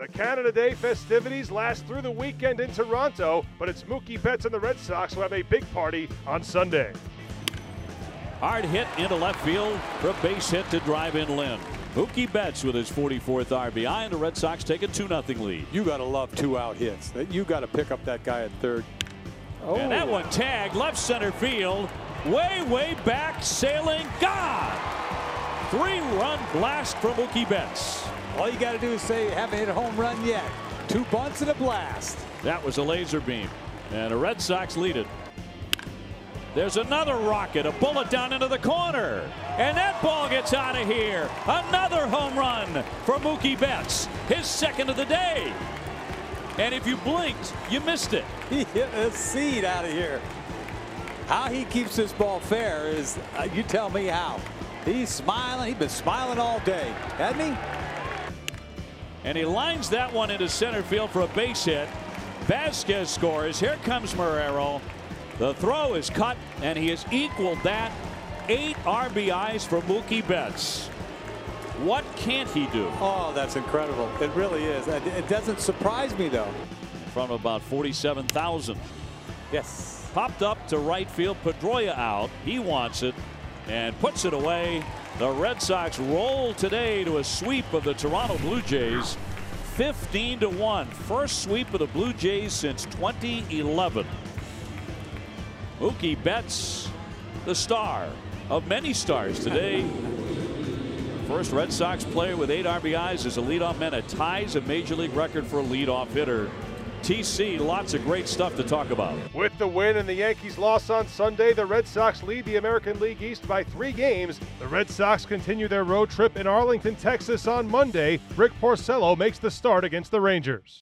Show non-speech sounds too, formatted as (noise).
The Canada Day festivities last through the weekend in Toronto, but it's Mookie Betts and the Red Sox who have a big party on Sunday. Hard hit into left field for a base hit to drive in Lin. Mookie Betts with his 44th RBI, and the Red Sox take a 2 0 lead. You got to love two out hits. You got to pick up that guy at third. Oh. And that one tagged left center field, way, way back, sailing, God! Three run blast from Mookie Betts. All you got to do is say, you haven't hit a home run yet. Two bunts and a blast. That was a laser beam. And the Red Sox lead it. There's another rocket, a bullet down into the corner. And that ball gets out of here. Another home run for Mookie Betts, his second of the day. And if you blinked, you missed it. (laughs) He hit a seed out of here. How he keeps this ball fair is, uh, you tell me how. He's smiling. He's been smiling all day, hasn't he? And he lines that one into center field for a base hit. Vazquez scores. Here comes Marrero. The throw is cut, and he has equaled that. Eight RBIs for Mookie Betts. What can't he do? Oh, that's incredible. It really is. It doesn't surprise me, though. From about 47,000. Yes. Popped up to right field. Pedroia out. He wants it and puts it away. The Red Sox roll today to a sweep of the Toronto Blue Jays. 15 to 1. First sweep of the Blue Jays since 2011. Mookie Betts, the star of many stars today. First Red Sox player with eight RBIs as a leadoff man. It ties a major league record for a leadoff hitter. TC, lots of great stuff to talk about. With the win and the Yankees' loss on Sunday, the Red Sox lead the American League East by three games. The Red Sox continue their road trip in Arlington, Texas on Monday. Rick Porcello makes the start against the Rangers.